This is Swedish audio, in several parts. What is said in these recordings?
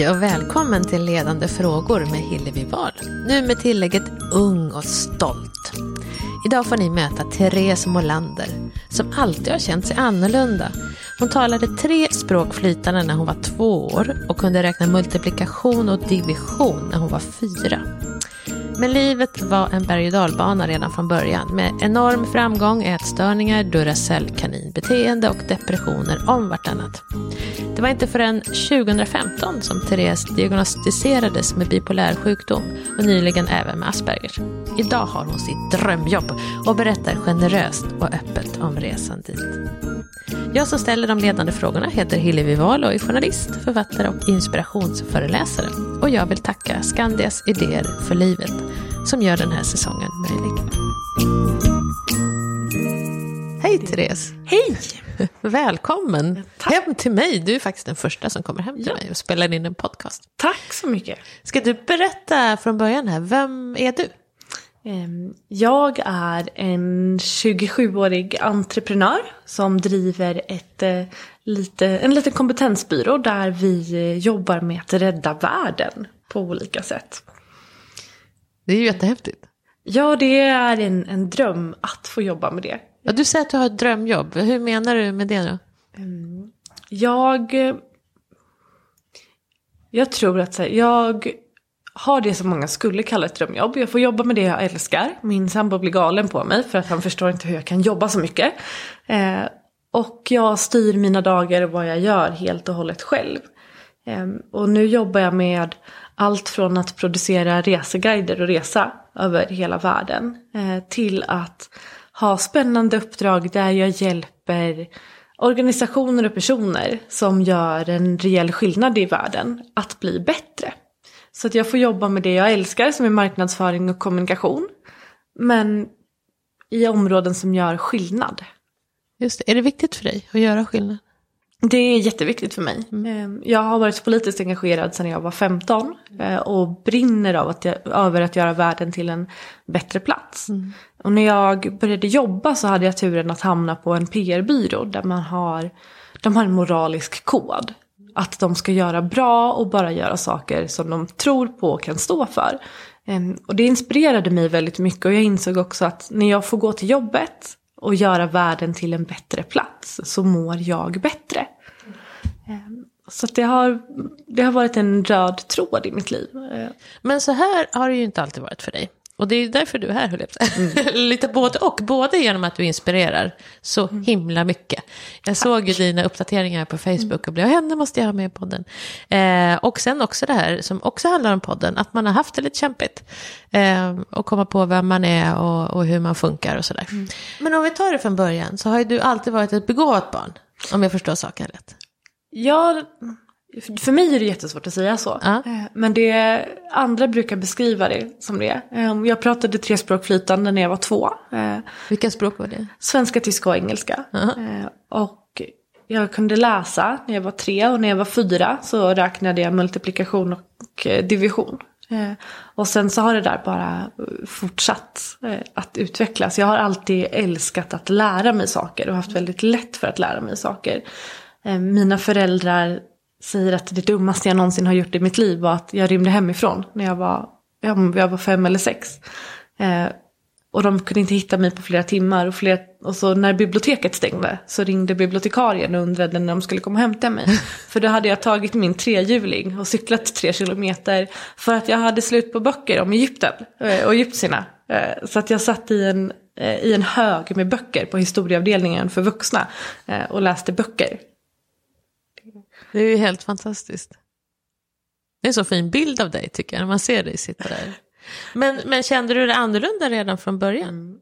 Hej och välkommen till Ledande frågor med Hillevi Wahl. Nu med tillägget ung och stolt. Idag får ni möta Therese Molander som alltid har känt sig annorlunda. Hon talade tre språk flytande när hon var två år och kunde räkna multiplikation och division när hon var fyra. Men livet var en berg och dalbana redan från början med enorm framgång, ätstörningar, Duracell-kaninbeteende och depressioner om vartannat. Det var inte förrän 2015 som Therese diagnostiserades med bipolär sjukdom och nyligen även med Asperger. Idag har hon sitt drömjobb och berättar generöst och öppet om resan dit. Jag som ställer de ledande frågorna heter Hillevi Wahl och är journalist, författare och inspirationsföreläsare. Och jag vill tacka Skandias Idéer för livet som gör den här säsongen möjlig. Hej Therese! Hej! Välkommen Tack. hem till mig. Du är faktiskt den första som kommer hem till Ja. mig och spelar in en podcast. Tack så mycket. Ska du berätta från början här, vem är du? Ehm, Jag är en 27-årig entreprenör som driver ett, eh, lite, en liten kompetensbyrå där vi eh, jobbar med att rädda världen på olika sätt. Det är ju jättehäftigt. Ja, det är en, en dröm att få jobba med det. Ja, du säger att du har ett drömjobb. Hur menar du med det då? Jag... eh, Jag tror att så här, jag har det som många skulle kalla ett drömjobb. Jag får jobba med det jag älskar. Min sambo blir galen på mig för att han förstår inte hur jag kan jobba så mycket. Eh, och jag styr mina dagar och vad jag gör helt och hållet själv. Eh, och nu jobbar jag med allt från att producera reseguider och resa över hela världen eh, till att ha spännande uppdrag där jag hjälper organisationer och personer som gör en rejäl skillnad i världen att bli bättre. Så att jag får jobba med det jag älskar som är marknadsföring och kommunikation. Men i områden som gör skillnad. Just det. Är det viktigt för dig att göra skillnad? Det är jätteviktigt för mig. Eh, Jag har varit politiskt engagerad sedan jag var 15 eh, och brinner av att jag, över att göra världen till en bättre plats. Och när jag började jobba så hade jag turen att hamna på en PR-byrå där man har, de har en moralisk kod. Att de ska göra bra och bara göra saker som de tror på och kan stå för. Em, Och det inspirerade mig väldigt mycket och jag insåg också att när jag får gå till jobbet och göra världen till en bättre plats så mår jag bättre. Ehm, så att det, har, det har varit en röd tråd i mitt liv. Ehm. Men så här har det ju inte alltid varit för dig. Och det är därför du är här, höll jag säga. Lite både och. Både genom att du inspirerar så himla mycket. Jag såg ju dina uppdateringar på Facebook och blev, henne måste jag ha med i podden. Eh, och sen också det här som också handlar om podden, att man har haft det lite kämpigt. Eh, och komma på vem man är och, och hur man funkar och sådär. Men om vi tar det från början så har ju du alltid varit ett begåvat barn. Om jag förstår saken rätt. Ja, för mig är det jättesvårt att säga så. Ja. Eh, Men det, andra brukar beskriva det som det. Eh, Jag pratade tre språk flytande när jag var två. Eh, Vilka språk var det? Svenska, tyska och engelska. Eh, Och jag kunde läsa när jag var tre och när jag var fyra så räknade jag multiplikation och division. Och sen så har det där bara fortsatt att utvecklas. Jag har alltid älskat att lära mig saker och haft väldigt lätt för att lära mig saker. Mina föräldrar säger att det dummaste jag någonsin har gjort i mitt liv var att jag rymde hemifrån när jag var, ja, jag var fem eller sex. Eh, och de kunde inte hitta mig på flera timmar. Och, flera, och så när biblioteket stängde så ringde bibliotekarien och undrade när de skulle komma och hämta mig. För då hade jag tagit min trehjuling och cyklat tre kilometer. För att jag hade slut på böcker om Egypten eh, och egyptierna. Eh, Så att jag satt i en, eh, i en hög med böcker på historieavdelningen för vuxna. Och läste böcker. Det är ju helt fantastiskt. Det är en så fin bild av dig tycker jag, när man ser dig sitta där. Men, men kände du det annorlunda redan från början?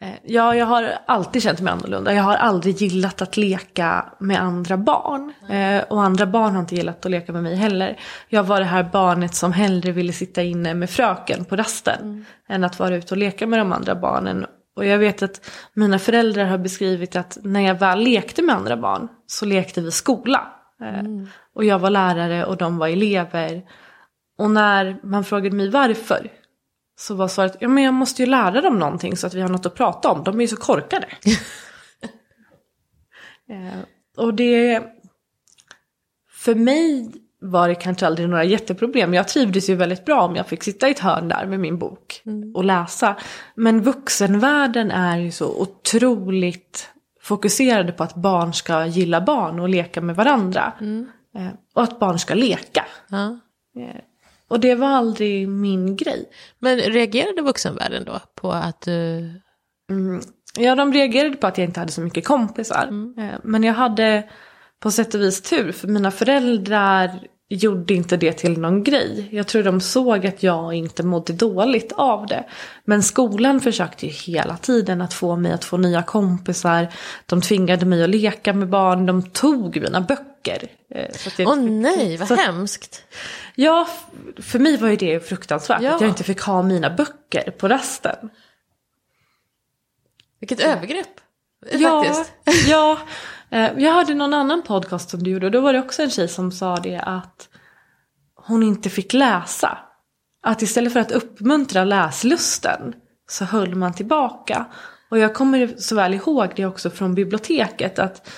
Eh, Ja, jag har alltid känt mig annorlunda. Jag har aldrig gillat att leka med andra barn. Eh, och andra barn har inte gillat att leka med mig heller. Jag var det här barnet som hellre ville sitta inne med fröken på rasten. Än att vara ute och leka med de andra barnen. Och jag vet att mina föräldrar har beskrivit att när jag väl lekte med andra barn så lekte vi skola. Eh, Och jag var lärare och de var elever. Och när man frågade mig varför så var svaret, ja men jag måste ju lära dem någonting så att vi har något att prata om. De är ju så korkade. eh, och det, för mig var det kanske aldrig några jätteproblem. Jag trivdes ju väldigt bra om jag fick sitta i ett hörn där med min bok och läsa. Men vuxenvärlden är ju så otroligt fokuserade på att barn ska gilla barn och leka med varandra. Eh, Och att barn ska leka. Ja. Eh, Och det var aldrig min grej. Men reagerade vuxenvärlden då på att du... Ja, de reagerade på att jag inte hade så mycket kompisar. Eh, Men jag hade på sätt och vis tur, för mina föräldrar gjorde inte det till någon grej. Jag tror de såg att jag inte mådde dåligt av det. Men skolan försökte ju hela tiden att få mig att få nya kompisar. De tvingade mig att leka med barn, de tog mina böcker. Eh, Åh fick- nej, vad så hemskt. Ja, för mig var ju det fruktansvärt Ja. att jag inte fick ha mina böcker på rasten. Vilket övergrepp. Ja, Faktiskt. ja. Eh, jag hörde någon annan podcast som du gjorde och då var det också en tjej som sa det att hon inte fick läsa. Att istället för att uppmuntra läslusten så höll man tillbaka. Och jag kommer så väl ihåg det också från biblioteket att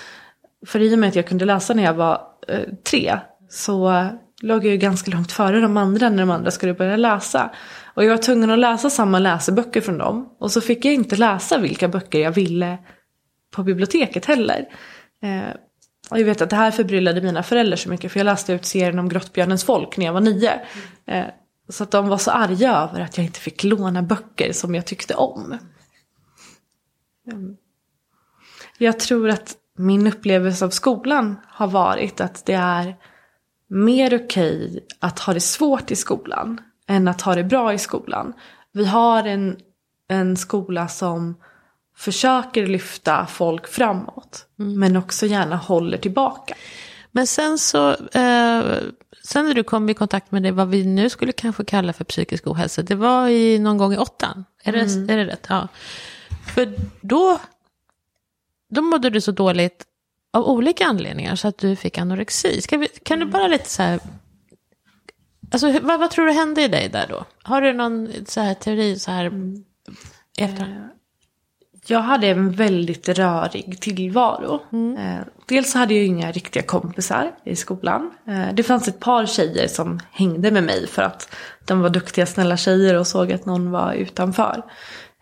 för i och med att jag kunde läsa när jag var eh, tre så låg jag ju ganska långt före de andra när de andra skulle börja läsa. Och jag var tvungen att läsa samma läseböcker från dem. Och så fick jag inte läsa vilka böcker jag ville på biblioteket heller. Eh, och jag vet att det här förbryllade mina föräldrar så mycket för jag läste ut serien om Grottbjörnens folk när jag var nio. Eh, så att de var så arga över att jag inte fick låna böcker som jag tyckte om. Mm. Jag tror att min upplevelse av skolan har varit att det är mer okej att ha det svårt i skolan än att ha det bra i skolan. Vi har en, en skola som försöker lyfta folk framåt. Men också gärna håller tillbaka. Men sen så, eh, sen när du kom i kontakt med det, vad vi nu skulle kanske kalla för psykisk ohälsa, det var i, någon gång i åttan. Är, det, är det rätt? Ja. För då, då mådde du så dåligt av olika anledningar så att du fick anorexi. Vi, kan du bara lite så här, alltså vad, vad tror du hände i dig där då? Har du någon så här teori så här i efterhand? Jag hade en väldigt rörig tillvaro. Eh, dels hade jag inga riktiga kompisar i skolan. Eh, det fanns ett par tjejer som hängde med mig för att de var duktiga, snälla tjejer och såg att någon var utanför.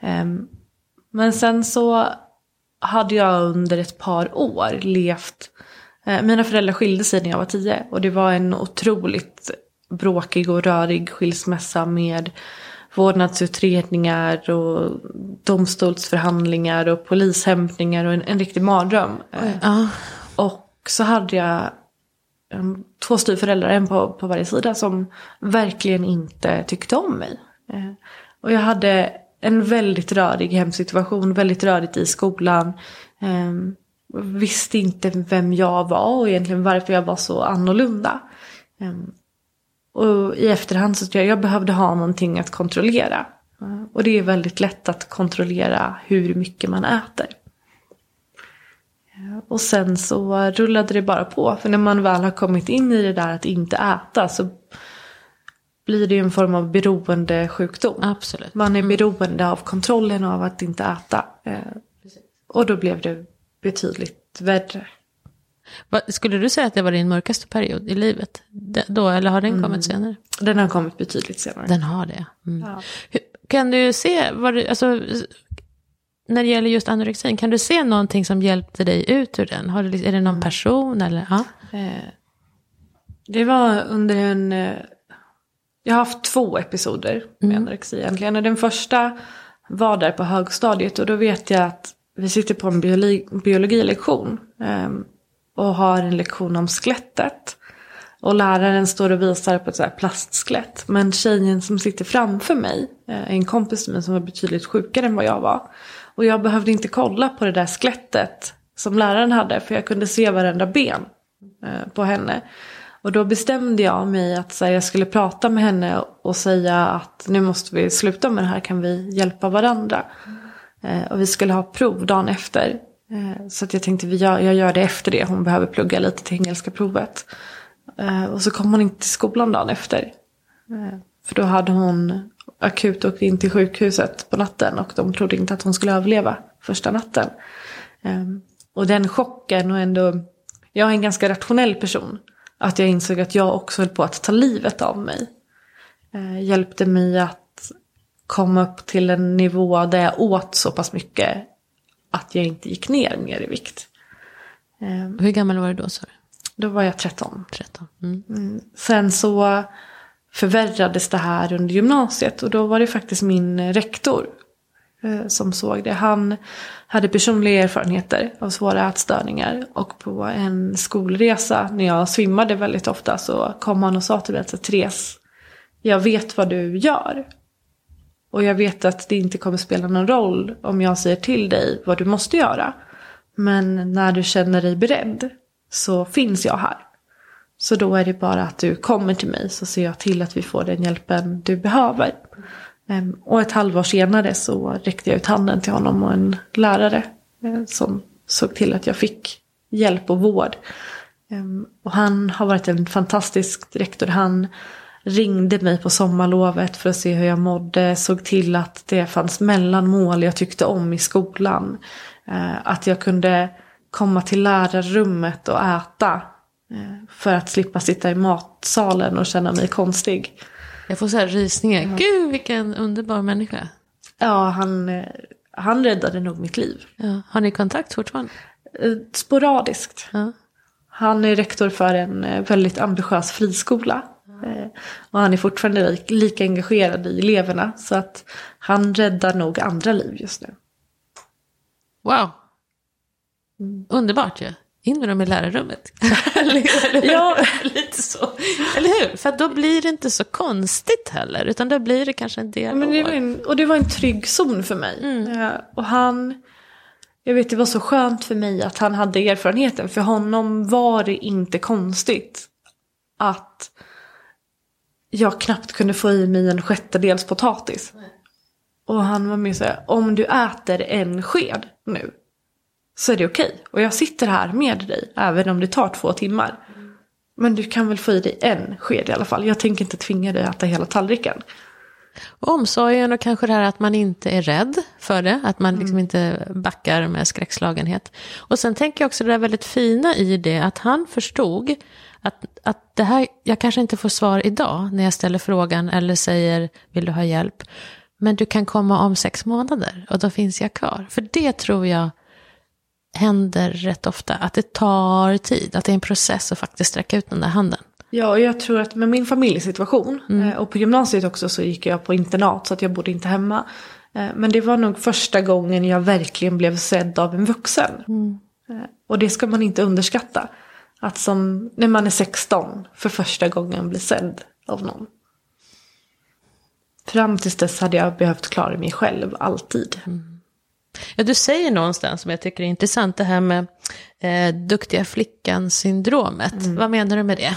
Eh, men sen så hade jag under ett par år levt... Eh, mina föräldrar skilde sig när jag var tio och det var en otroligt bråkig och rörig skilsmässa med vårdnadsutredningar och domstolsförhandlingar och polishämtningar och en, en riktig mardröm. Eh, Ja. och så hade jag um, två styvföräldrar, en på, på varje sida, som verkligen inte tyckte om mig. Eh, och jag hade en väldigt rörig hemsituation, väldigt rörigt i skolan. Eh, visste inte vem jag var och egentligen varför jag var så annorlunda. Och i efterhand så tror jag jag behövde ha någonting att kontrollera. Och det är väldigt lätt att kontrollera hur mycket man äter. Och sen så rullade det bara på. För när man väl har kommit in i det där att inte äta så blir det ju en form av beroendesjukdom. Absolut. Man är beroende av kontrollen av att inte äta. Eh, Och då blev det betydligt värre. Skulle du säga att det var din mörkaste period i livet? Då, eller har den kommit senare? Den har kommit betydligt senare. Den har det. Mm. Ja. Hur- Kan du se, vad du, alltså, när det gäller just anorexin, kan du se någonting som hjälpte dig ut ur den? Har du, är det någon person eller? Ja. Eh, Det var under en... eh, Jag har haft två episoder med anorexi egentligen. Och den första var där på högstadiet och då vet jag att vi sitter på en biologi, biologilektion. eh, och har en lektion om skelettet. Och läraren står och visar på ett så här plastskelett. Men tjejen som sitter framför mig är en kompis till mig som var betydligt sjukare än vad jag var. Och jag behövde inte kolla på det där skelettet som läraren hade. För jag kunde se varenda ben eh, på henne. Och då bestämde jag mig att så här, jag skulle prata med henne och säga att nu måste vi sluta med det här, kan vi hjälpa varandra? Eh, och vi skulle ha prov dagen efter. Eh, så att jag tänkte vi gör, jag gör det efter det, hon behöver plugga lite till engelska provet. Eh, och så kom hon inte till skolan dagen efter. Eh, för då hade hon akut åkt in till sjukhuset på natten och de trodde inte att hon skulle överleva första natten. Ehm, och den chocken och ändå, jag är en ganska rationell person. att jag insåg att jag också höll på att ta livet av mig. Hjälpte mig att komma upp till en nivå där jag åt så pass mycket att jag inte gick ner mer i vikt. Hur gammal var du då? Du? Då var jag 13. 13. Mm. Sen så förvärrades det här under gymnasiet och då var det faktiskt min rektor eh, som såg det. Han hade personliga erfarenheter av svåra ätstörningar och på en skolresa när jag svimmade väldigt ofta så kom han och sa till mig att Therese, jag vet vad du gör. Och jag vet att det inte kommer spela någon roll om jag säger till dig vad du måste göra. Men när du känner dig beredd så finns jag här. Så då är det bara att du kommer till mig så ser jag till att vi får den hjälpen du behöver. Ehm, och ett halvår senare så räckte jag ut handen till honom och en lärare eh, som såg till att jag fick hjälp och vård. Ehm, och han har varit en fantastisk rektor. Han ringde mig på sommarlovet för att se hur jag mådde, såg till att det fanns mellanmål jag tyckte om i skolan. Eh, att jag kunde komma till lärarrummet och äta eh, för att slippa sitta i matsalen och känna mig konstig. Jag får så här rysningar. Mm. Gud vilken underbar människa. Ja, han, eh, han räddade nog mitt liv. Ja. Har ni kontakt fortfarande? Sporadiskt. Ja. Han är rektor för en väldigt ambitiös friskola. Mm. Och han är fortfarande lika engagerad i eleverna. Så att han räddar nog andra liv just nu. Wow. Mm. Underbart ju. Ja. In med dem i lärarrummet. ja. Lite så. Eller hur? För då blir det inte så konstigt heller. Utan då blir det kanske en del Men det var en, Och det var en trygg zon för mig. Mm. Ja, och han... Jag vet det var så skönt för mig att han hade erfarenheten. För honom var det inte konstigt att jag knappt kunde få i mig en sjättedels potatis. Nej. Och han var med så här, om du äter en sked nu så är det okej. Okay. Och jag sitter här med dig, även om det tar två timmar. Men du kan väl få i dig en sked i alla fall. Jag tänker inte tvinga dig att äta hela tallriken. Omsorgen och kanske det här att man inte är rädd för det. Att man liksom mm. inte backar med skräckslagenhet. Och sen tänker jag också det där väldigt fina i det. Att han förstod att, att det här, jag kanske inte får svar idag när jag ställer frågan eller säger vill du ha hjälp. Men du kan komma om sex månader och då finns jag kvar. För det tror jag händer rätt ofta. Att det tar tid, att det är en process att faktiskt sträcka ut den där handen. Ja, och jag tror att med min familjesituation mm. Eh, och på gymnasiet också så gick jag på internat så att jag bodde inte hemma. Eh, men det var nog första gången jag verkligen blev sedd av en vuxen. Mm. Eh, och det ska man inte underskatta. Att som när man är 16 för första gången bli sedd av någon. Fram tills dess hade jag behövt klara mig själv, alltid. Mm. Ja, du säger någonstans som jag tycker är intressant, det här med eh, duktiga flickan-syndromet. Mm. Vad menar du med det?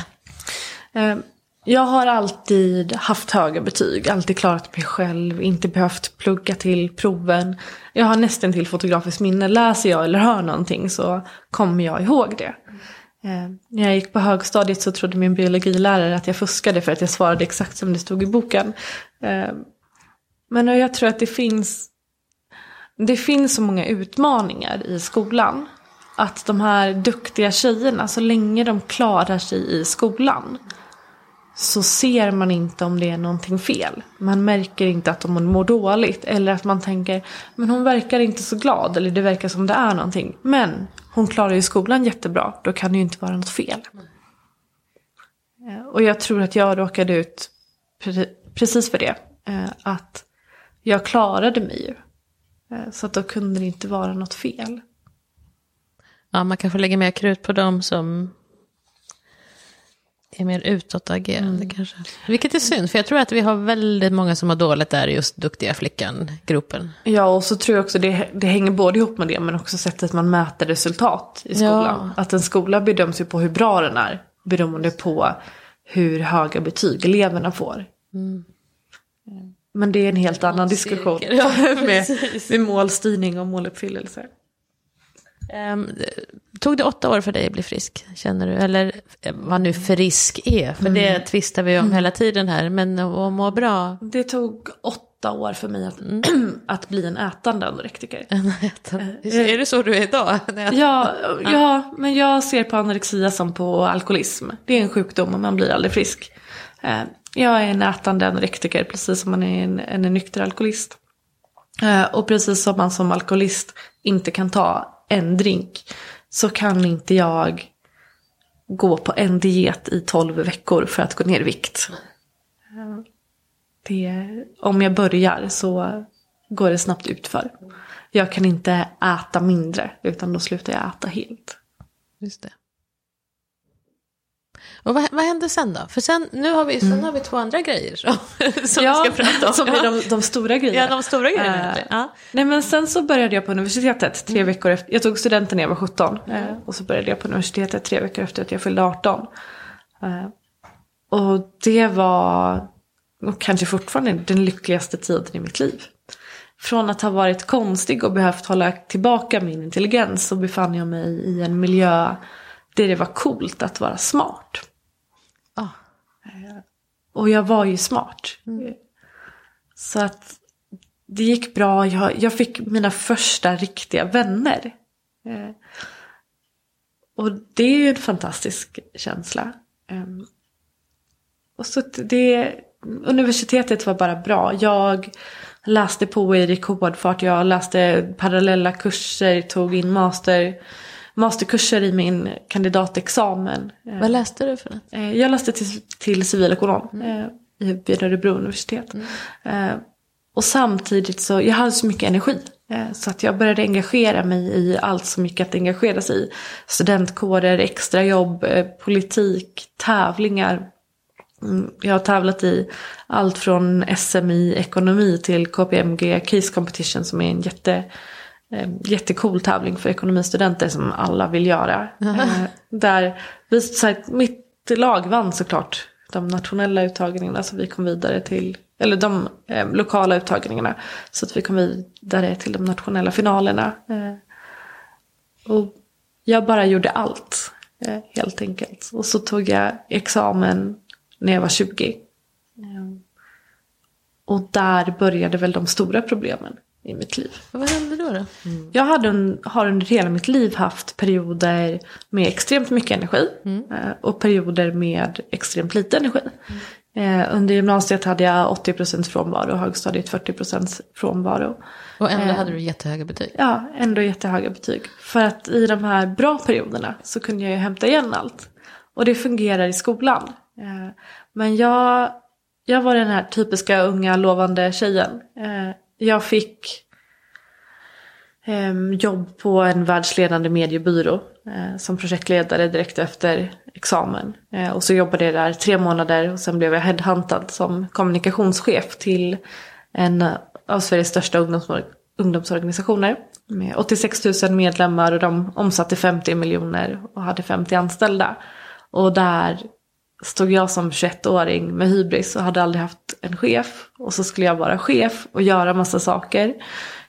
Eh, jag har alltid haft höga betyg, alltid klarat mig själv, inte behövt plugga till proven. Jag har nästan till fotografiskt minne. Läser jag eller hör någonting så kommer jag ihåg det. Eh, när jag gick på högstadiet så trodde min biologilärare att jag fuskade för att jag svarade exakt som det stod i boken. Eh, men jag tror att det finns, det finns så många utmaningar i skolan. Att de här duktiga tjejerna, så länge de klarar sig i skolan så ser man inte om det är någonting fel. Man märker inte att de mår dåligt eller att man tänker men hon verkar inte så glad eller det verkar som det är någonting. Men hon klarar ju skolan jättebra, då kan det ju inte vara något fel. Eh, och jag tror att jag råkade ut precis för det. Eh, att jag klarade mig ju. Eh, så att då kunde det inte vara något fel. Ja, man kanske lägger mer krut på dem som är mer utåtagerande mm. kanske. Vilket är synd, för jag tror att vi har väldigt många som har dåligt där, just duktiga flickan-gruppen. Ja, och så tror jag också det, det hänger både ihop med det, men också sättet man mäter resultat i skolan. Ja. Att en skola bedöms ju på hur bra den är, beroende på hur höga betyg eleverna får. Mm. Men det är en helt annan diskussion. Ja, med, med målstyrning och måluppfyllelse. Um, tog det åtta år för dig att bli frisk, känner du? Eller eh, vad nu frisk är, för mm. det tvistar vi om mm. hela tiden här. Men att må bra? Det tog åtta år för mig att, att bli en ätande anorektiker. är det så du är idag? Ja, ja, men jag ser på anorexia som på alkoholism. Det är en sjukdom och man blir aldrig frisk. Eh, jag är en ätande anorektiker precis som man är en, en nykter alkoholist. Eh, och precis som man som alkoholist inte kan ta en drink så kan inte jag gå på en diet i tolv veckor för att gå ner i vikt. Det, om jag börjar så går det snabbt utför. Jag kan inte äta mindre utan då slutar jag äta helt. Just det. Och vad, vad hände sen då? För sen, nu har vi, sen mm. har vi två andra grejer som, som ja, vi ska prata om. Som är de, de stora grejerna. Ja, de stora grejerna. Uh, ja. Nej, men sen så började jag på universitetet tre mm. veckor efter. Jag tog studenten när jag var 17. Mm. Uh, och så började jag på universitetet tre veckor efter att jag fyllde 18. Uh, eh, och det var, och kanske fortfarande, den lyckligaste tiden i mitt liv. Från att ha varit konstig och behövt hålla tillbaka min intelligens så befann jag mig i en miljö där det var coolt att vara smart. Och jag var ju smart. Mm. Så att det gick bra. Jag, jag fick mina första riktiga vänner. Eh, och det är ju en fantastisk känsla. Um, och så det, universitetet var bara bra. Jag läste på i rekordfart. Jag läste parallella kurser, tog in master masterkurser i min kandidatexamen. Vad läste du för något? Eh, jag läste till, till civilekonom mm. vid Örebro universitet. Mm. Och samtidigt så, jag hade så mycket energi. Så att jag började engagera mig i allt som gick att engagera sig i. Studentkårer, extrajobb, politik, tävlingar. Mm, jag har tävlat i allt från SM i ekonomi till KPMG Case Competition som är en jätte eh, jättecool tävling för ekonomistudenter som alla vill göra. Eh, där vi, så här, mitt lag vann såklart de nationella uttagningarna så vi kom vidare till, eller de eh, lokala uttagningarna. Så att vi kom vidare till de nationella finalerna. Eh, och jag bara gjorde allt eh, helt enkelt. Och så tog jag examen när jag var 20. Eh, och där började väl de stora problemen i mitt liv. Vad hände då? då? Mm. Jag hade un, har under hela mitt liv haft perioder med extremt mycket energi mm. Eh, och perioder med extremt lite energi. Mm. Eh, under gymnasiet hade jag 80% frånvaro och högstadiet 40% frånvaro. Och ändå eh, hade du jättehöga betyg? Ja, ändå jättehöga betyg. För att i de här bra perioderna så kunde jag ju hämta igen allt. Och det fungerar i skolan. Men jag, jag var den här typiska unga lovande tjejen. Jag fick eh, jobb på en världsledande mediebyrå eh, som projektledare direkt efter examen. Eh, och så jobbade jag där tre månader och sen blev jag headhuntad som kommunikationschef till en av Sveriges största ungdomsor ungdomsorganisationer. Med 86 000 medlemmar och de omsatte 50 miljoner och hade 50 anställda. Och där stod jag som 21-åring med hybris och hade aldrig haft en chef. Och så skulle jag vara chef och göra massa saker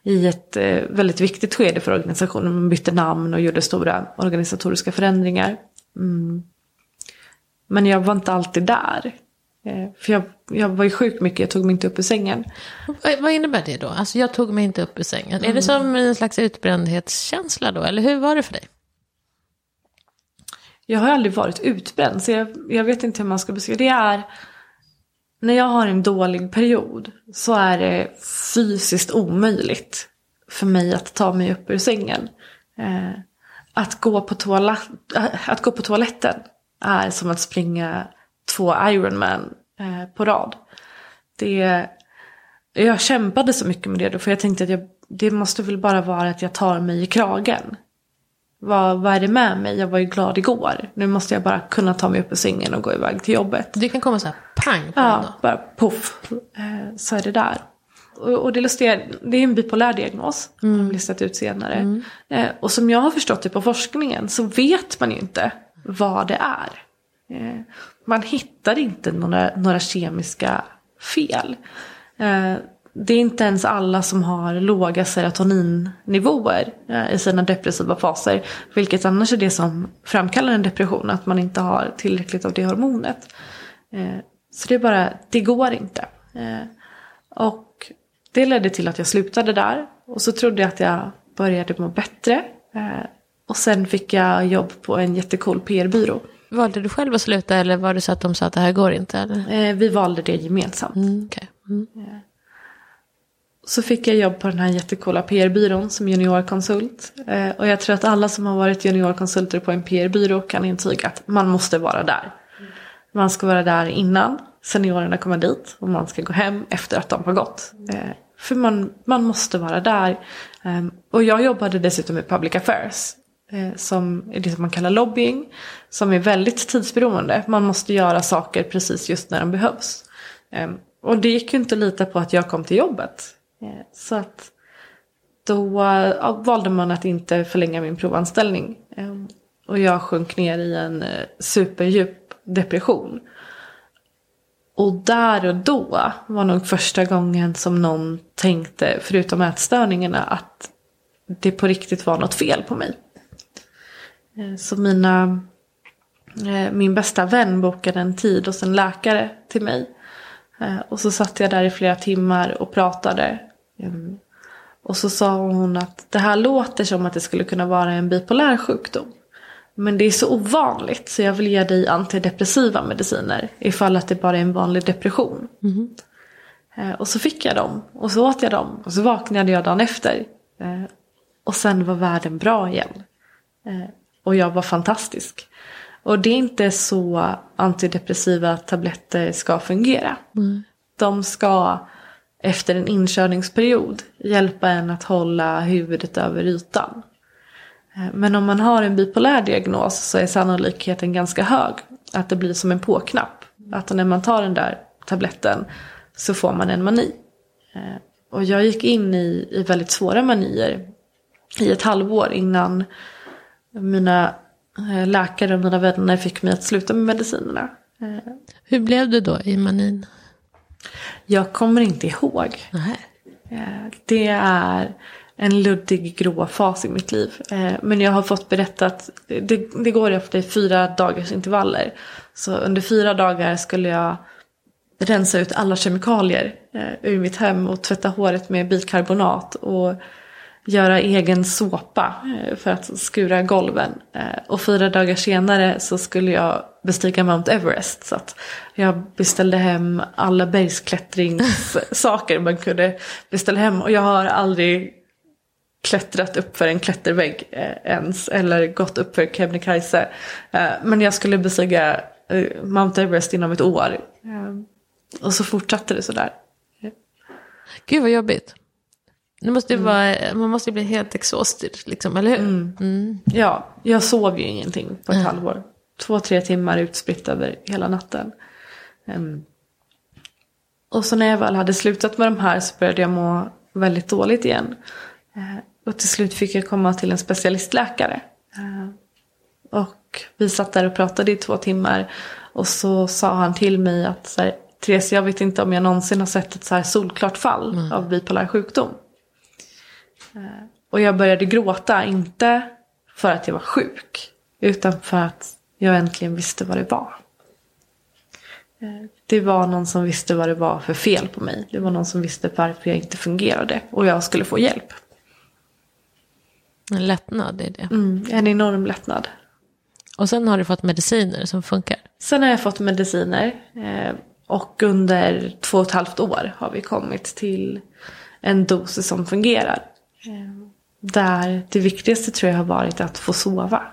i ett eh, väldigt viktigt skede för organisationen. Man bytte namn och gjorde stora organisatoriska förändringar. Mm. Men jag var inte alltid där. Eh, för jag, jag var ju sjuk mycket, jag tog mig inte upp ur sängen. Vad, vad innebär det då? Alltså jag tog mig inte upp ur sängen. Mm. Är det som en slags utbrändhetskänsla då? Eller hur var det för dig? Jag har aldrig varit utbränd så jag, jag vet inte hur man ska beskriva det. är när jag har en dålig period så är det fysiskt omöjligt för mig att ta mig upp ur sängen. Eh, att, gå på toala, äh, eh, att gå på toaletten är som att springa två Ironman eh, på rad. Det, jag kämpade så mycket med det då för jag tänkte att jag, det måste väl bara vara att jag tar mig i kragen. Vad, vad är det med mig? Jag var ju glad igår. Nu måste jag bara kunna ta mig upp ur sängen och gå iväg till jobbet. Det kan komma så här pang på Ja, bara poff. Eh, så är det där. Och, det lustiga, det är en bipolär diagnos. Mm. Har listat ut senare. Mm. Eh, och som jag har förstått det på forskningen så vet man ju inte vad det är. Eh, man hittar inte några, några kemiska fel det är inte ens alla som har låga serotoninnivåer eh, i sina depressiva faser. Vilket annars är det som framkallar en depression, att man inte har tillräckligt av det hormonet. Eh, så det är bara, det går inte. Eh, och det ledde till att jag slutade där. Och så trodde jag att jag började må bättre. Och sen fick jag jobb på en jättecool PR-byrå. Valde du själv att sluta eller var det så att de sa att det här går inte? Eller? Vi valde det gemensamt. Mm, okay. mm. Så fick jag jobb på den här jättekola PR-byrån som juniorkonsult. Eh, och jag tror att alla som har varit juniorkonsulter på en PR-byrå kan intyga att man måste vara där. Man ska vara där innan seniorerna kommer dit och man ska gå hem efter att de har gått. Eh, för man, man måste vara där. Eh, och jag jobbade dessutom med public affairs. Eh, som är det som man kallar lobbying. Som är väldigt tidsberoende. Man måste göra saker precis just när de behövs. Ehm, och det gick ju inte att lita på att jag kom till jobbet. Eh, så att då valde man att inte förlänga min provanställning. Ehm, och jag sjönk ner i en eh, superdjup depression. Och där och då var nog första gången som någon tänkte, förutom ätstörningarna, att det på riktigt var något fel på mig. Eh, så mina, min bästa vän bokade en tid hos en läkare till mig. Och så satt jag där i flera timmar och pratade. Och så sa hon att det här låter som att det skulle kunna vara en bipolär sjukdom. Men det är så ovanligt så jag vill ge dig antidepressiva mediciner ifall att det bara är en vanlig depression. Mm. Och så fick jag dem och så åt jag dem och så vaknade jag dagen efter. Och sen var världen bra igen. Och jag var fantastisk. Och det är inte så antidepressiva tabletter ska fungera. Mm. De ska efter en inkörningsperiod hjälpa en att hålla huvudet över ytan. Eh, men om man har en bipolär diagnos så är sannolikheten ganska hög att det blir som en påknapp. Att när man tar den där tabletten så får man en mani. Eh, och jag gick in i, i väldigt svåra manier i ett halvår innan mina eh, läkare och mina vänner fick mig att sluta med medicinerna. Hur blev du då i manin? Jag kommer inte ihåg. Nej. Det är en luddig grå fas i mitt liv. Eh, men jag har fått berättat, det, det går efter fyra dagars intervaller. Så under fyra dagar skulle jag rensa ut alla kemikalier eh, ur mitt hem och tvätta håret med bikarbonat. Och göra egen såpa eh, för att skura golven. Eh, och fyra dagar senare så skulle jag bestiga Mount Everest. Så att jag beställde hem alla bergsklättringssaker man kunde beställa hem. Och jag har aldrig klättrat upp för en klättervägg eh, ens. Eller gått upp för Kebnekaise. Men jag skulle bestiga Mount Everest inom ett år. Och så fortsatte det sådär. Gud vad jobbigt. Det måste mm. vara, man måste bli helt exhausted, liksom, eller hur? Mm. Mm. Ja, jag sov ju ingenting på ett halvår. Två, tre timmar utspritt över hela natten. Um, och så när jag väl hade slutat med de här så började jag må väldigt dåligt igen. Uh, och till slut fick jag komma till en specialistläkare. Eh, och vi satt där och pratade i två timmar. Och så sa han till mig att så här, Therese, jag vet inte om jag någonsin har sett ett så här solklart fall mm. av bipolär sjukdom. Eh, och jag började gråta, inte för att jag var sjuk. Utan för att jag äntligen visste vad det var. Eh, det var någon som visste vad det var för fel på mig. Det var någon som visste varför jag inte fungerade. Och jag skulle få hjälp. En lättnad är det. Mm, en enorm lättnad. Och sen har du fått mediciner som funkar? Sen har jag fått mediciner. Eh, och under två och ett halvt år har vi kommit till en dos som fungerar. Där det viktigaste tror jag har varit att få sova.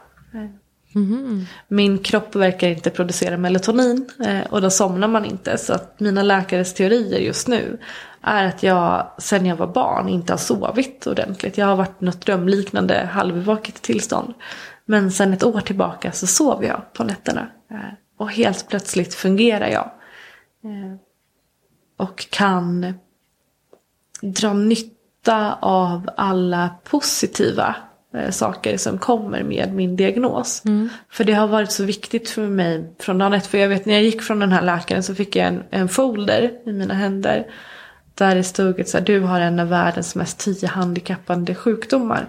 Mm. Min kropp verkar inte producera melatonin eh, och då somnar man inte. Så att mina läkares teorier just nu är att jag sen jag var barn inte har sovit ordentligt. Jag har varit något drömliknande halvvaket tillstånd. Men sen ett år tillbaka så sover jag på nätterna. Eh, och helt plötsligt fungerar jag. Eh, och kan dra nytta av alla positiva eh, saker som kommer med min diagnos. Mm. För det har varit så viktigt för mig från dagen ett. För jag vet när jag gick från den här läkaren så fick jag en, en folder i mina händer. Där det stod att så här, du har en av världens mest tio handikappande sjukdomar.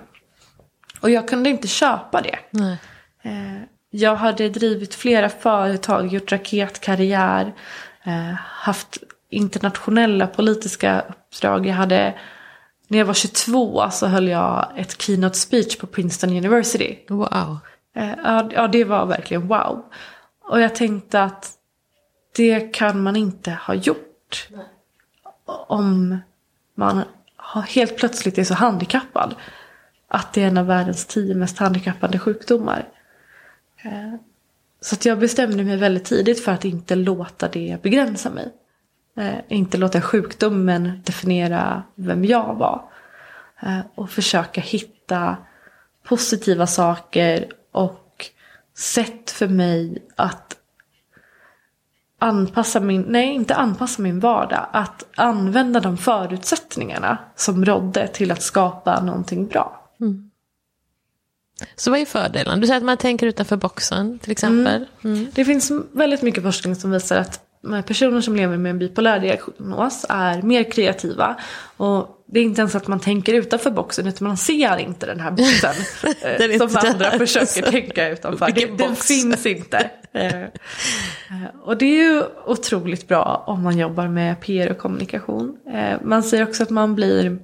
Och jag kunde inte köpa det. Nej. Eh, jag hade drivit flera företag, gjort raketkarriär, eh, haft internationella politiska uppdrag. Jag hade, när jag var 22 så höll jag ett keynote speech på Princeton University. Wow. Eh, Ja, det var verkligen wow. Och jag tänkte att det kan man inte ha gjort. Om man helt plötsligt är så handikappad. Att det är en av världens tio mest handikappande sjukdomar. Eh, Så att jag bestämde mig väldigt tidigt för att inte låta det begränsa mig. Eh, Inte låta sjukdomen definiera vem jag var. Eh, Och försöka hitta positiva saker och sätt för mig att anpassa min, nej inte anpassa min vardag, att använda de förutsättningarna som rådde till att skapa någonting bra. Så vad är fördelen? Du säger att man tänker utanför boxen till exempel. Mm. Det finns väldigt mycket forskning som visar att personer som lever med en bipolär diagnos är mer kreativa. Och det är inte ens att man tänker utanför boxen utan man ser inte den här boxen. eh, Den som andra där. försöker tänka utanför. Det, den finns inte. Eh, eh, och det är ju otroligt bra om man jobbar med PR och kommunikation. Man säger också att man blir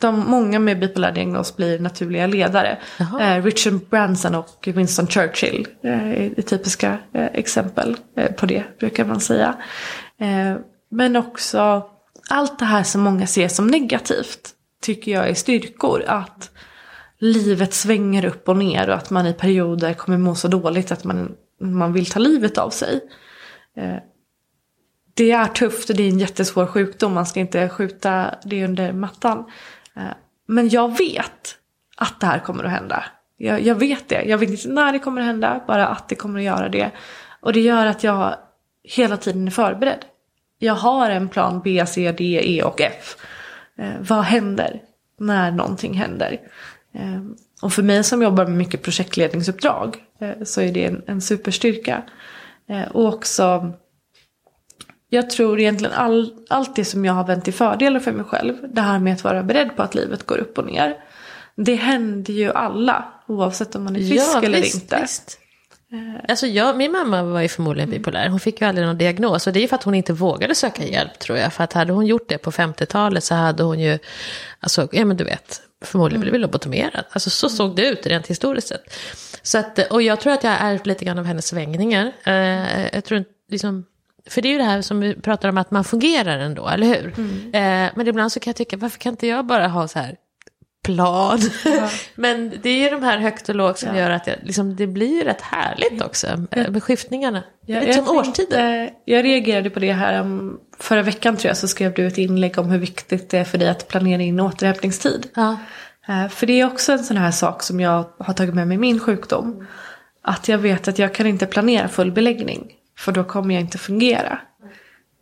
de, många med bipolär diagnos blir naturliga ledare. Eh, Richard Branson och Winston Churchill eh, är typiska eh, exempel eh, på det, brukar man säga. Eh, men också allt det här som många ser som negativt tycker jag är styrkor. Att livet svänger upp och ner och att man i perioder kommer må så dåligt att man, man vill ta livet av sig. Eh, det är tufft och det är en jättesvår sjukdom. Man ska inte skjuta det under mattan. Eh, men jag vet att det här kommer att hända. Jag, jag vet det. Jag vet inte när det kommer att hända, bara att det kommer att göra det. Och det gör att jag hela tiden är förberedd. Jag har en plan B, C, D, E och F. Eh, vad händer när någonting händer? Eh, och för mig som jobbar med mycket projektledningsuppdrag eh, så är det en, en superstyrka. Eh, och också jag tror egentligen all, allt det som jag har vänt till fördelar för mig själv, det här med att vara beredd på att livet går upp och ner, det händer ju alla, oavsett om man är frisk eller visst, inte. Visst. Alltså jag, min mamma var ju förmodligen bipolär. Hon fick ju aldrig någon diagnos. Och det är ju för att hon inte vågade söka hjälp tror jag. För att hade hon gjort det på 50-talet så hade hon ju, alltså, ja men du vet, förmodligen blivit lobotomerad. Alltså så såg det ut rent historiskt sett. Så att, och jag tror att jag har ärvt lite grann av hennes svängningar. Eh, jag tror liksom, för det är ju det här som vi pratar om att man fungerar ändå, eller hur? Eh, men ibland så kan jag tycka, varför kan inte jag bara ha så här plan. Men det är ju de här högt och lågt som Ja. gör att jag, liksom, det blir rätt härligt också eh, med skiftningarna. Ja, Lite som årstider. Jag reagerade på det här um, förra veckan tror jag så skrev du ett inlägg om hur viktigt det är för dig att planera in återhämtningstid. Ja. Eh, För det är också en sån här sak som jag har tagit med mig i min sjukdom. Att jag vet att jag kan inte planera full beläggning. För då kommer jag inte fungera.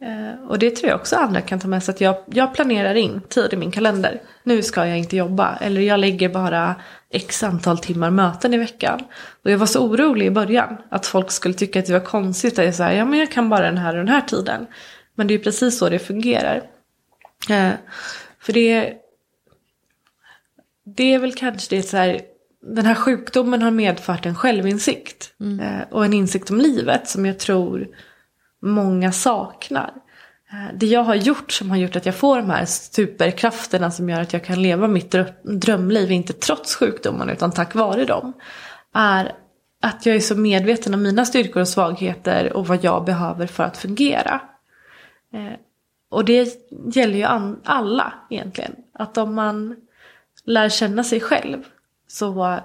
Eh, och det tror jag också andra kan ta med sig. Att jag, jag planerar in tid i min kalender. Nu ska jag inte jobba. Eller jag lägger bara x antal timmar möten i veckan. Och jag var så orolig i början. Att folk skulle tycka att det var konstigt. Att jag säger, ja men jag kan bara den här och den här tiden. Men det är ju precis så det fungerar. Eh, för det det är väl kanske det så här, den här sjukdomen har medfört en självinsikt. Eh, och en insikt om livet som jag tror många saknar. Eh, det jag har gjort som har gjort att jag får de här superkrafterna som gör att jag kan leva mitt drö- drömliv, inte trots sjukdomen utan tack vare dem. Är att jag är så medveten om mina styrkor och svagheter och vad jag behöver för att fungera. Eh, och det gäller ju alla egentligen. Att om man lär känna sig själv så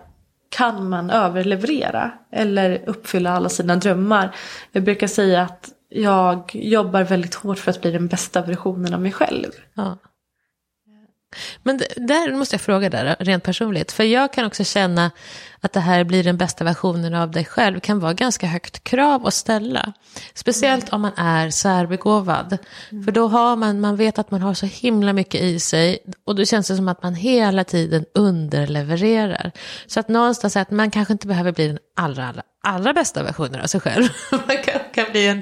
kan man överleverera eller uppfylla alla sina drömmar. Jag brukar säga att jag jobbar väldigt hårt för att bli den bästa versionen av mig själv. Ja. Men där måste jag fråga där, rent personligt. För jag kan också känna att det här blir den bästa versionen av dig själv. kan vara ganska högt krav att ställa. Speciellt om man är särbegåvad. För då har man, man vet att man har så himla mycket i sig. Och då känns det som att man hela tiden underlevererar. Så att någonstans att man kanske inte behöver bli den allra, allra, allra bästa versionen av sig själv. man kan, kan bli en...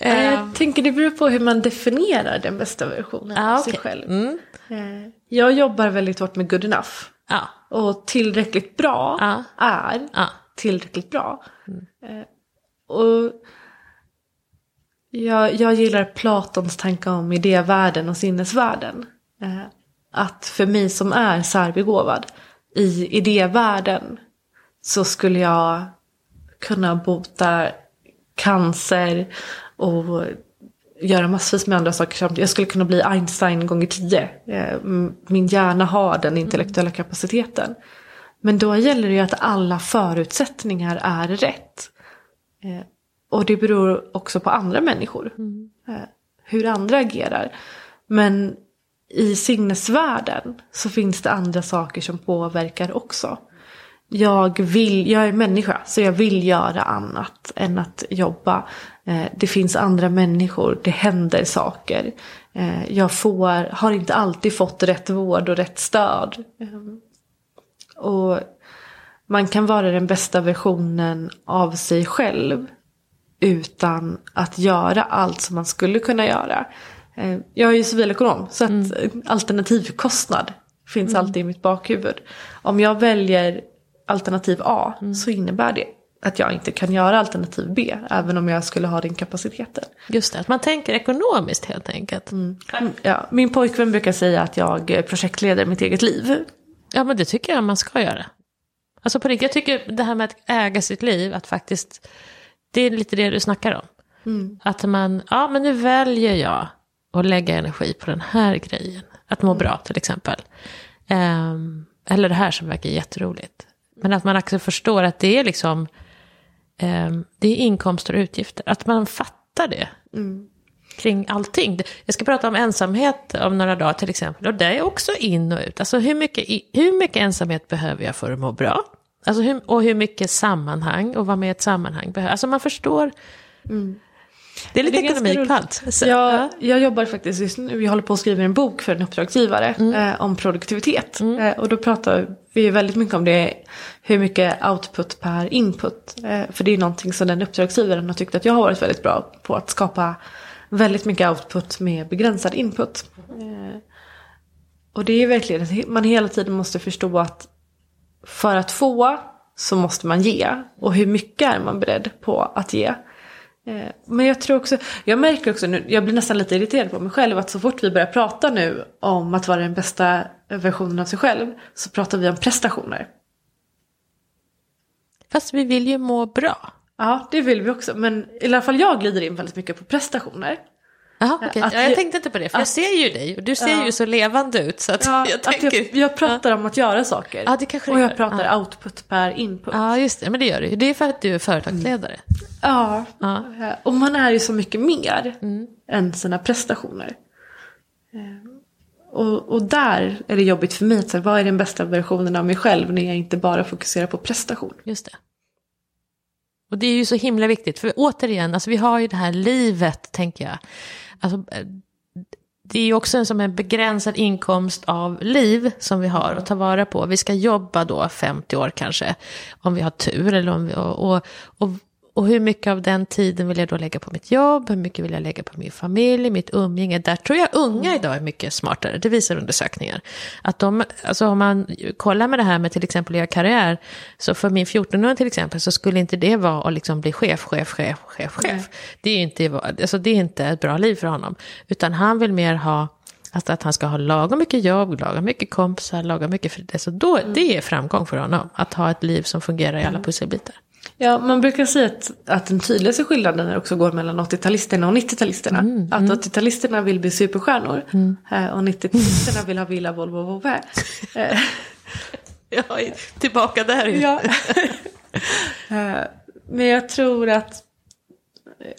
Jag tänker det beror på hur man definierar den bästa versionen ja, av sig själv. Mm, Jag jobbar väldigt hårt med good enough. ja, Och tillräckligt bra Ja. är ja. tillräckligt bra. Eh, och Jag, jag gillar Platons tankar om idévärlden och sinnesvärlden. Eh, att för mig som är särbegåvad i idévärlden så skulle jag kunna bota cancer och göra massvis med andra saker samtidigt. Jag skulle kunna bli Einstein gånger tio. Eh, min hjärna har den intellektuella kapaciteten. Men då gäller det ju att alla förutsättningar är rätt. Eh, och det beror också på andra människor. Mm. Hur andra agerar. Men i sinnesvärlden så finns det andra saker som påverkar också. Jag, vill, jag är människa så jag vill göra annat än att jobba. Eh, det finns andra människor, det händer saker. Jag får, har inte alltid fått rätt vård och rätt stöd. Och man kan vara den bästa versionen av sig själv utan att göra allt som man skulle kunna göra. Eh, jag är ju civilekonom så att mm. alternativkostnad finns mm. alltid i mitt bakhuvud. Om jag väljer alternativ A mm. så innebär det att jag inte kan göra alternativ B, även om jag skulle ha den kapaciteten. Just det, att man tänker ekonomiskt helt enkelt. Mm. Ja, min pojkvän brukar säga att jag projektleder mitt eget liv. Ja, men det tycker jag man ska göra. Alltså på riktigt, jag tycker det här med att äga sitt liv, att faktiskt, det är lite det du snackar om. Mm. Att man, ja men nu väljer jag att lägga energi på den här grejen. Att må mm. bra till exempel. Um, eller det här som verkar jätteroligt. Men att man också förstår att det är liksom, um, det är inkomster och utgifter. Att man fattar det. Mm kring allting. Jag ska prata om ensamhet om några dagar till exempel. Och det är också in och ut. Alltså hur mycket, hur mycket ensamhet behöver jag för att må bra? Alltså hur, och hur mycket sammanhang och vad med ett sammanhang behöver. Alltså man förstår. Mm. Det är lite ekonomikallt. Jag, jag jobbar faktiskt just nu, vi håller på att skriva en bok för en uppdragsgivare mm. eh, om produktivitet. Mm. Eh, och då pratar vi väldigt mycket om det, hur mycket output per input. Eh, för det är någonting som den uppdragsgivaren har tyckt att jag har varit väldigt bra på att skapa väldigt mycket output med begränsad input. Eh, och det är verkligen att man hela tiden måste förstå att för att få så måste man ge. Och hur mycket är man beredd på att ge? Eh, men jag tror också, jag märker också nu, jag blir nästan lite irriterad på mig själv att så fort vi börjar prata nu om att vara den bästa versionen av sig själv så pratar vi om prestationer. Fast vi vill ju må bra. Ja, det vill vi också. Men i alla fall jag glider in väldigt mycket på prestationer. Aha, okay. ja, jag tänkte inte på det, för att, jag ser ju dig och du ser ja. ju så levande ut. Så att ja, jag, tänker, att jag, jag pratar om att göra saker. Ja, det kanske och jag pratar ja. output per input. Ja, just det. Men det gör du Det är för att du är företagsledare. Mm. Ja, och man är ju så mycket mer mm. än sina prestationer. Ehm, och, och där är det jobbigt för mig att säga, vad är den bästa versionen av mig själv när jag inte bara fokuserar på prestation. Just det. Och det är ju så himla viktigt, för återigen, alltså vi har ju det här livet, tänker jag. Alltså, eh, det är ju också en, som en begränsad inkomst av liv som vi har att ta vara på. Vi ska jobba då 50 år kanske, om vi har tur. Eller om vi, och, och, och och hur mycket av den tiden vill jag då lägga på mitt jobb? Hur mycket vill jag lägga på min familj, mitt umgänge? Där tror jag unga idag är mycket smartare. Det visar undersökningar. Att de, alltså om man kollar med det här med till exempel att göra karriär. Så för min 14-åring till exempel så skulle inte det vara att liksom bli chef, chef, chef, chef, chef. Det är, inte, alltså det är inte ett bra liv för honom. Utan han vill mer ha Alltså att han ska ha lagom mycket jobb, lagom mycket kompisar, lagom mycket fritid. Så då, mm. det är framgång för honom. Att ha ett liv som fungerar i alla mm. pusselbitar. Ja, man brukar säga att, att den tydligaste skillnaden också går mellan 80-talisterna och 90-talisterna. Mm, att mm. 80-talisterna vill bli superstjärnor mm. Eh, och 90-talisterna vill ha villa, Volvo och Vauve. ja, tillbaka där. ja. Eh, men jag tror att,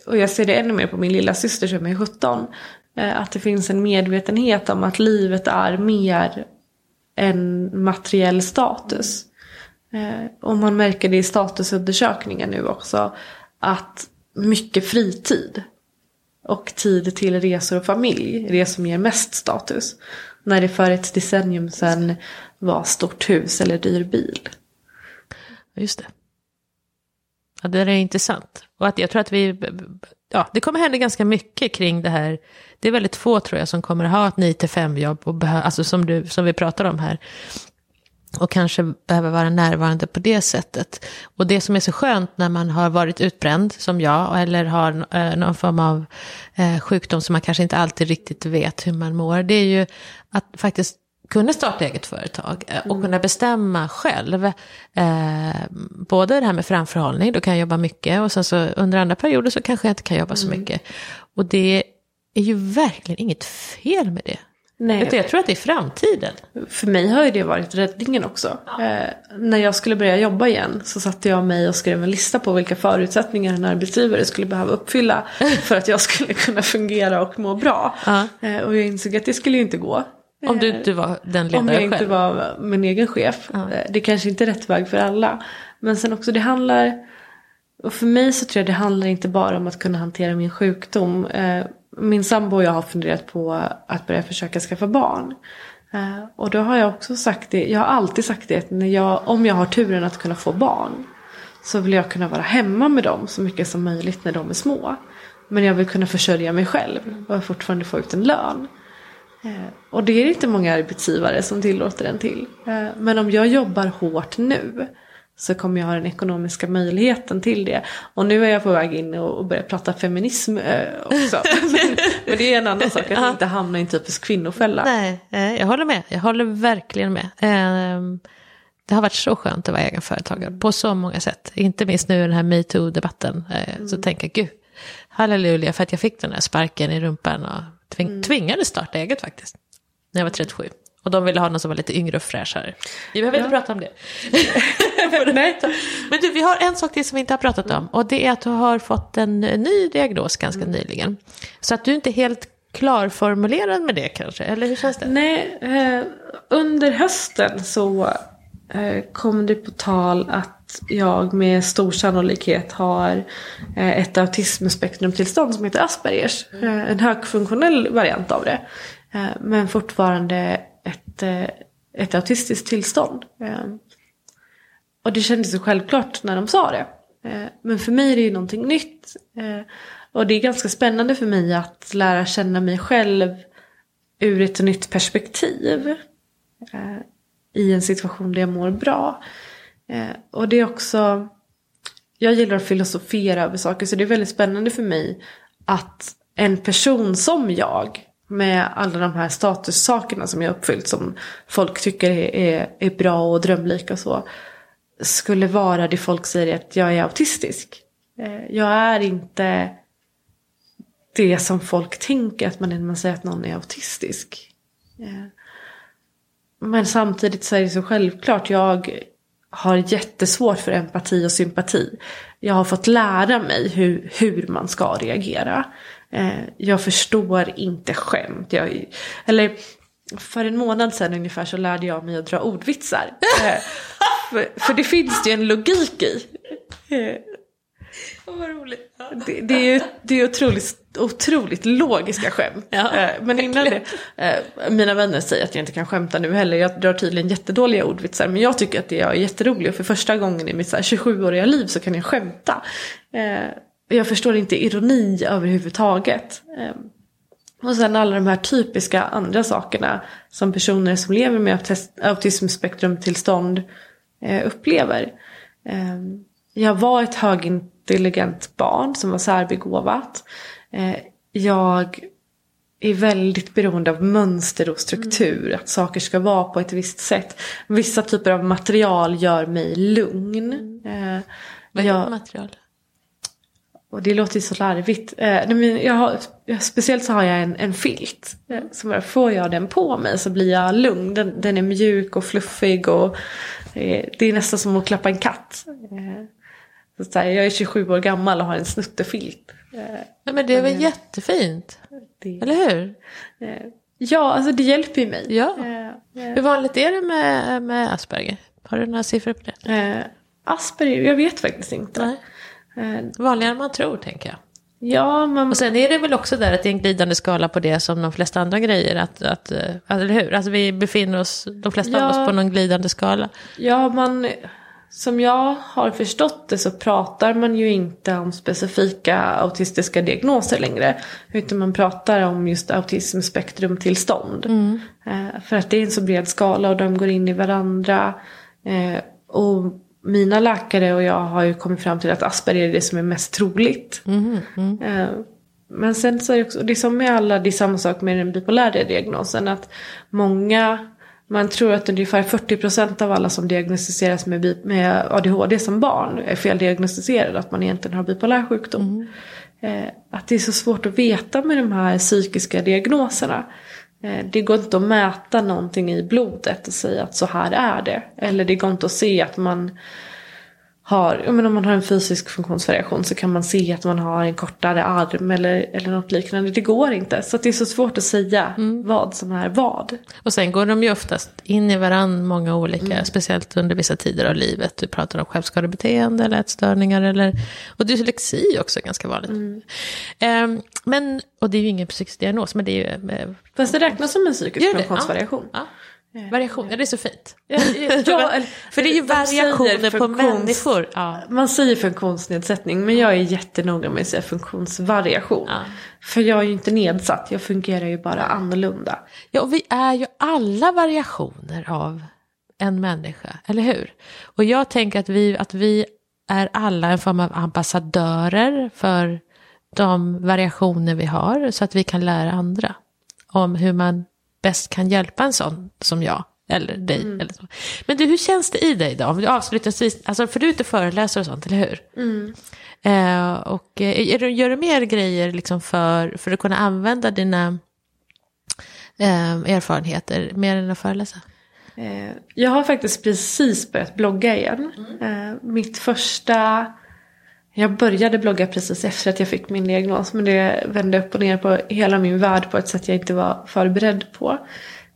och jag ser det ännu mer på min lilla syster som är 17, eh, att det finns en medvetenhet om att livet är mer än materiell status. Eh, och man märker det i statusundersökningar nu också. Att mycket fritid och tid till resor och familj är det som ger mest status. När det för ett decennium sedan var stort hus eller dyr bil. Just det. Ja, det är intressant. Och att jag tror att vi, ja, det kommer hända ganska mycket kring det här. Det är väldigt få tror jag som kommer ha ett 9-5 jobb, och behö, alltså som, du, som vi pratar om här och kanske behöver vara närvarande på det sättet. Och det som är så skönt när man har varit utbränd som jag eller har eh, någon form av eh, sjukdom som man kanske inte alltid riktigt vet hur man mår. Det är ju att faktiskt kunna starta eget företag eh, och mm. kunna bestämma själv. Eh, både det här med framförhållning, då kan jag jobba mycket och sen så under andra perioder så kanske jag inte kan jobba så mm. mycket. Och det är ju verkligen inget fel med det. Nej. Jag tror att det är framtiden. För mig har ju det varit räddningen också. Eh, när jag skulle börja jobba igen så satte jag mig och skrev en lista på vilka förutsättningar en arbetsgivare skulle behöva uppfylla för att jag skulle kunna fungera och må bra. -huh. eh, och jag insåg att det skulle ju inte gå. Om du inte var den ledaren själv? Om jag inte själv. var min egen chef. Uh -huh. Det kanske inte är rätt väg för alla. Men sen också det handlar, och för mig så tror jag det handlar inte bara om att kunna hantera min sjukdom. Min sambo och jag har funderat på att börja försöka skaffa barn. Eh, och då har jag också sagt det, jag har alltid sagt det, att när jag, om jag har turen att kunna få barn så vill jag kunna vara hemma med dem så mycket som möjligt när de är små. Men jag vill kunna försörja mig själv och fortfarande få ut en lön. Eh, och det är inte många arbetsgivare som tillåter en till. Eh, men om jag jobbar hårt nu så kommer jag ha den ekonomiska möjligheten till det. Och nu är jag på väg in och börjar prata feminism eh, också. men, men, det är en annan sak, att inte hamna i en typisk kvinnofälla. Nej, eh, jag håller med. Jag håller verkligen med. Eh, det har varit så skönt att vara egenföretagare på så många sätt. Inte minst nu i den här metoo-debatten. Eh, mm. Så tänker jag, gud, halleluja för att jag fick den här sparken i rumpan och tving mm. tvingades starta eget faktiskt. När jag var 37. Och de ville ha någon som var lite yngre och fräschare. Vi behöver ja. inte prata om det. Nej. Men du, vi har en sak till som vi inte har pratat om. Och det är att du har fått en ny diagnos ganska mm. nyligen. Så att du inte är helt klarformulerad med det kanske, eller hur känns det? Nej, eh, under hösten så eh, kom det på tal att jag med stor sannolikhet har eh, ett autismspektrumtillstånd som heter Aspergers. Mm. Eh, en högfunktionell variant av det. Eh, men fortfarande ett, eh, ett autistiskt tillstånd. Eh, och det kändes så självklart när de sa det. Eh, men för mig är det ju någonting nytt. Och det är ganska spännande för mig att lära känna mig själv ur ett nytt perspektiv. I en situation där jag mår bra. Och det är också, jag gillar att filosofera över saker så det är väldigt spännande för mig att en person som jag med alla de här statussakerna som jag uppfyllt som folk tycker är, är, är bra och drömlika och så. Skulle vara det folk säger att jag är autistisk. Eh, jag är inte det som folk tänker att man är när man säger att någon är autistisk. Eh, men samtidigt så är det så självklart. Jag har jättesvårt för empati och sympati. Jag har fått lära mig hur, hur man ska reagera. Eh, jag förstår inte skämt. Jag, eller för en månad sedan ungefär så lärde jag mig att dra ordvitsar. Eh, för, för, det finns det ju en logik i. Eh, vad roligt. Det, det, är ju det är otroligt, otroligt logiska skämt. Ja, eh, men innan det, eh, mina vänner säger att jag inte kan skämta nu heller. Jag drar tydligen jättedåliga ordvitsar. Men jag tycker att det är jätteroligt. Och för första gången i mitt 27-åriga liv så kan jag skämta. Jag förstår inte ironi överhuvudtaget. Ehm, och sen alla de här typiska andra sakerna som personer som lever med autismspektrumtillstånd eh, upplever. Ehm, jag var ett högintelligent barn som var särbegåvat. Eh, jag är väldigt beroende av mönster och struktur. Mm. Att saker ska vara på ett visst sätt. Vissa typer av material gör mig lugn. Mm. Eh, Vad är det material? Och det låter ju så larvigt. Eh, men jag har, speciellt så har jag en, en filt. Eh, så bara får jag den på mig så blir jag lugn. Den, den är mjuk och fluffig och eh, det är nästan som att klappa en katt. Eh, så här, jag är 27 år gammal och har en snuttefilt. Eh, ja, men det är väl eh, jättefint? Det, Eller hur? Eh, ja, alltså det hjälper ju mig. Ja. Hur vanligt är det med, med Asperger? Har du några siffror på det? Asperger, jag vet faktiskt inte. Nej. Eh, vanligare än man tror, tänker jag. Ja, men... Och sen är det väl också där att det är en glidande skala på det som de flesta andra grejer. Att, att, eller hur? Alltså vi befinner oss, de flesta ja. av oss, på någon glidande skala. Ja, man... som jag har förstått det så pratar man ju inte om specifika autistiska diagnoser längre. Utan man pratar om just autismspektrumtillstånd. Mm. Eh, för att det är en så bred skala och de går in i varandra. Eh, och mina läkare och jag har ju kommit fram till att Asperger är det som är mest troligt. Mm. Mm. Eh, men sen så är det också, det är som med alla, det är samma sak med den bipolära diagnosen. Att många man tror att ungefär 40% av alla som diagnostiseras med, med ADHD som barn är feldiagnostiserade. Att man egentligen har bipolär sjukdom. Mm. Eh, att det är så svårt att veta med de här psykiska diagnoserna. Eh, det går inte att mäta någonting i blodet och säga att så här är det. Eller det går inte att se att man har, men om man har en fysisk funktionsvariation så kan man se att man har en kortare arm eller, eller något liknande. Det går inte. Så det är så svårt att säga mm. vad som är vad. Och sen går de ju oftast in i varandra, många olika, mm. speciellt under vissa tider av livet. Du pratar om självskadebeteende eller ätstörningar eller, och dyslexi också ganska vanligt. Mm. Um, men, och det är ju ingen psykisk diagnos, men det är ju... Uh, Fast det räknas som en psykisk funktionsvariation. Ja. Ja. Variation, ja det är så fint. Ja, ja, för det är ju variationer på människor. Ja. Man säger funktionsnedsättning men jag är jättenoga med att säga funktionsvariation. Ja. För jag är ju inte nedsatt, jag fungerar ju bara annorlunda. Ja och vi är ju alla variationer av en människa, eller hur? Och jag tänker att vi, att vi är alla en form av ambassadörer för de variationer vi har så att vi kan lära andra om hur man bäst kan hjälpa en sån som jag. Eller dig. Mm. Eller så. Men du, hur känns det i dig då? Om du avslutningsvis, alltså för du är ute föreläser och sånt, eller hur? Mm. Eh, och eh, gör du mer grejer liksom för, för att kunna använda dina eh, erfarenheter mer än att föreläsa? Eh, jag har faktiskt precis börjat blogga igen. Mm. Eh, mitt första jag började blogga precis efter att jag fick min diagnos. Men det vände upp och ner på hela min värld på ett sätt jag inte var förberedd på.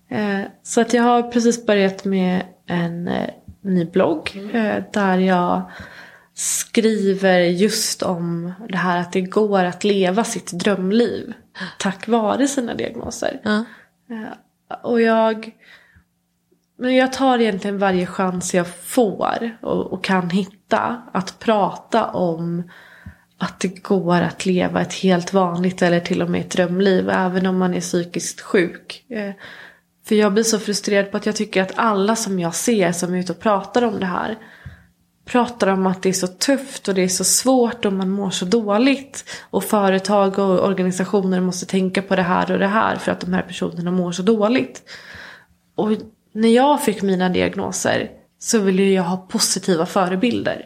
Eh, så att jag har precis börjat med en eh, ny blogg. Mm. Eh, där jag skriver just om det här att det går att leva sitt drömliv. Tack vare sina diagnoser. Mm. Och jag men jag tar egentligen varje chans jag får och, och, kan hitta att prata om att det går att leva ett helt vanligt eller till och med ett drömliv även om man är psykiskt sjuk. Eh, för jag blir så frustrerad på att jag tycker att alla som jag ser som är ute och pratar om det här pratar om att det är så tufft och det är så svårt och man mår så dåligt. Och företag och organisationer måste tänka på det här och det här för att de här personerna mår så dåligt. Och när jag fick mina diagnoser så ville jag ha positiva förebilder.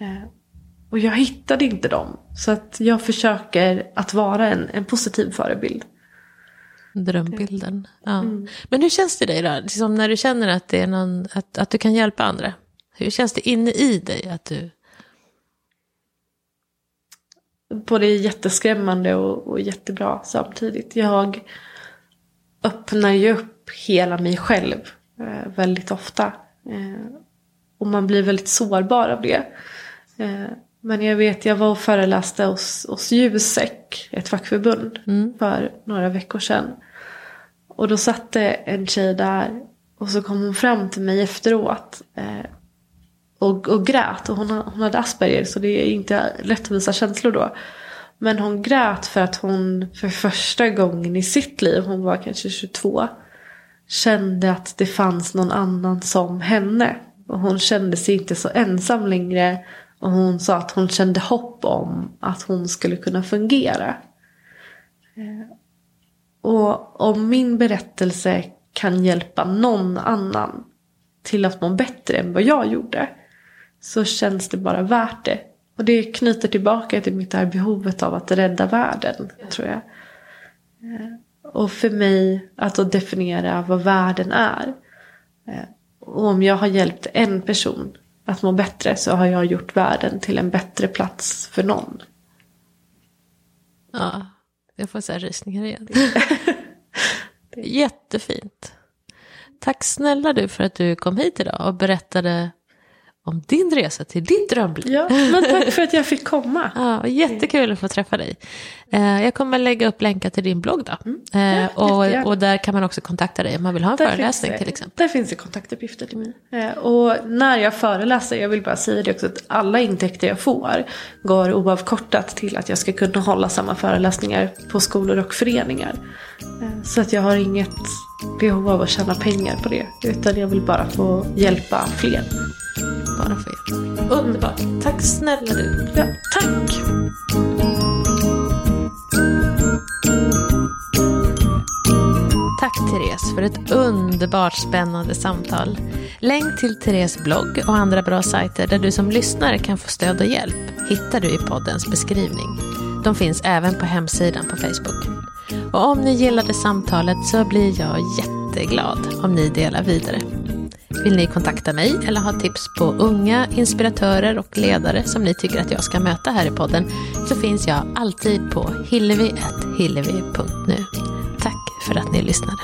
Eh, och jag hittade inte dem. Så att jag försöker att vara en, en positiv förebild. Drömbilden. Ja. Mm. Men hur känns det dig då? Liksom när du känner att, det är någon, att, att du kan hjälpa andra. Hur känns det inne i dig att du... Både jätteskrämmande och, och jättebra samtidigt. Jag öppnar ju upp hela mig själv eh, väldigt ofta. Eh, och man blir väldigt sårbar av det. Eh, men jag vet, jag var och föreläste hos, hos Jusek, ett fackförbund, mm. för några veckor sedan. Och då satt det en tjej där och så kom hon fram till mig efteråt. Och, och grät. Och hon, hon hade Asperger så det är inte lätt att visa känslor då. Men hon grät för att hon för första gången i sitt liv, hon var kanske 22, kände att det fanns någon annan som henne. Och hon kände sig inte så ensam längre. Och hon sa att hon kände hopp om att hon skulle kunna fungera. Eh, och om min berättelse kan hjälpa någon annan till att må bättre än vad jag gjorde. Så känns det bara värt det. Och det knyter tillbaka till mitt här behovet av att rädda världen, tror jag. Eh, och för mig att definiera vad världen är. Eh, och om jag har hjälpt en person att må bättre så har jag gjort världen till en bättre plats för någon. Ja, jag får så här rysningar igen. Jättefint. Tack snälla du för att du kom hit idag och berättade om din resa till ditt drömliv. Ja, men tack för att jag fick komma. Ja, jättekul att få träffa dig. Eh, jag kommer lägga upp länkar till din blogg då. Mm. Ja, och, och, där kan man också kontakta dig om man vill ha en där föreläsning det, till exempel. Där finns det kontaktuppgifter till mig. Eh, och när jag föreläser, jag vill bara säga det också, att alla intäkter jag får går oavkortat till att jag ska kunna hålla samma föreläsningar på skolor och föreningar. Eh, så att jag har inget behov av att tjäna pengar på det. Utan jag vill bara få hjälpa fler. Bara få hjälp. Underbart. Tack snälla du. Ja, tack. Tack Therese för ett underbart spännande samtal. Länk till Therese blogg och andra bra sajter där du som lyssnare kan få stöd och hjälp hittar du i poddens beskrivning. De finns även på hemsidan på Facebook. Och om ni gillade samtalet så blir jag jätteglad om ni delar vidare. Vill ni kontakta mig eller ha tips på unga inspiratörer och ledare som ni tycker att jag ska möta här i podden så finns jag alltid på hillevi.hillevi.nu. Tack för att ni lyssnade.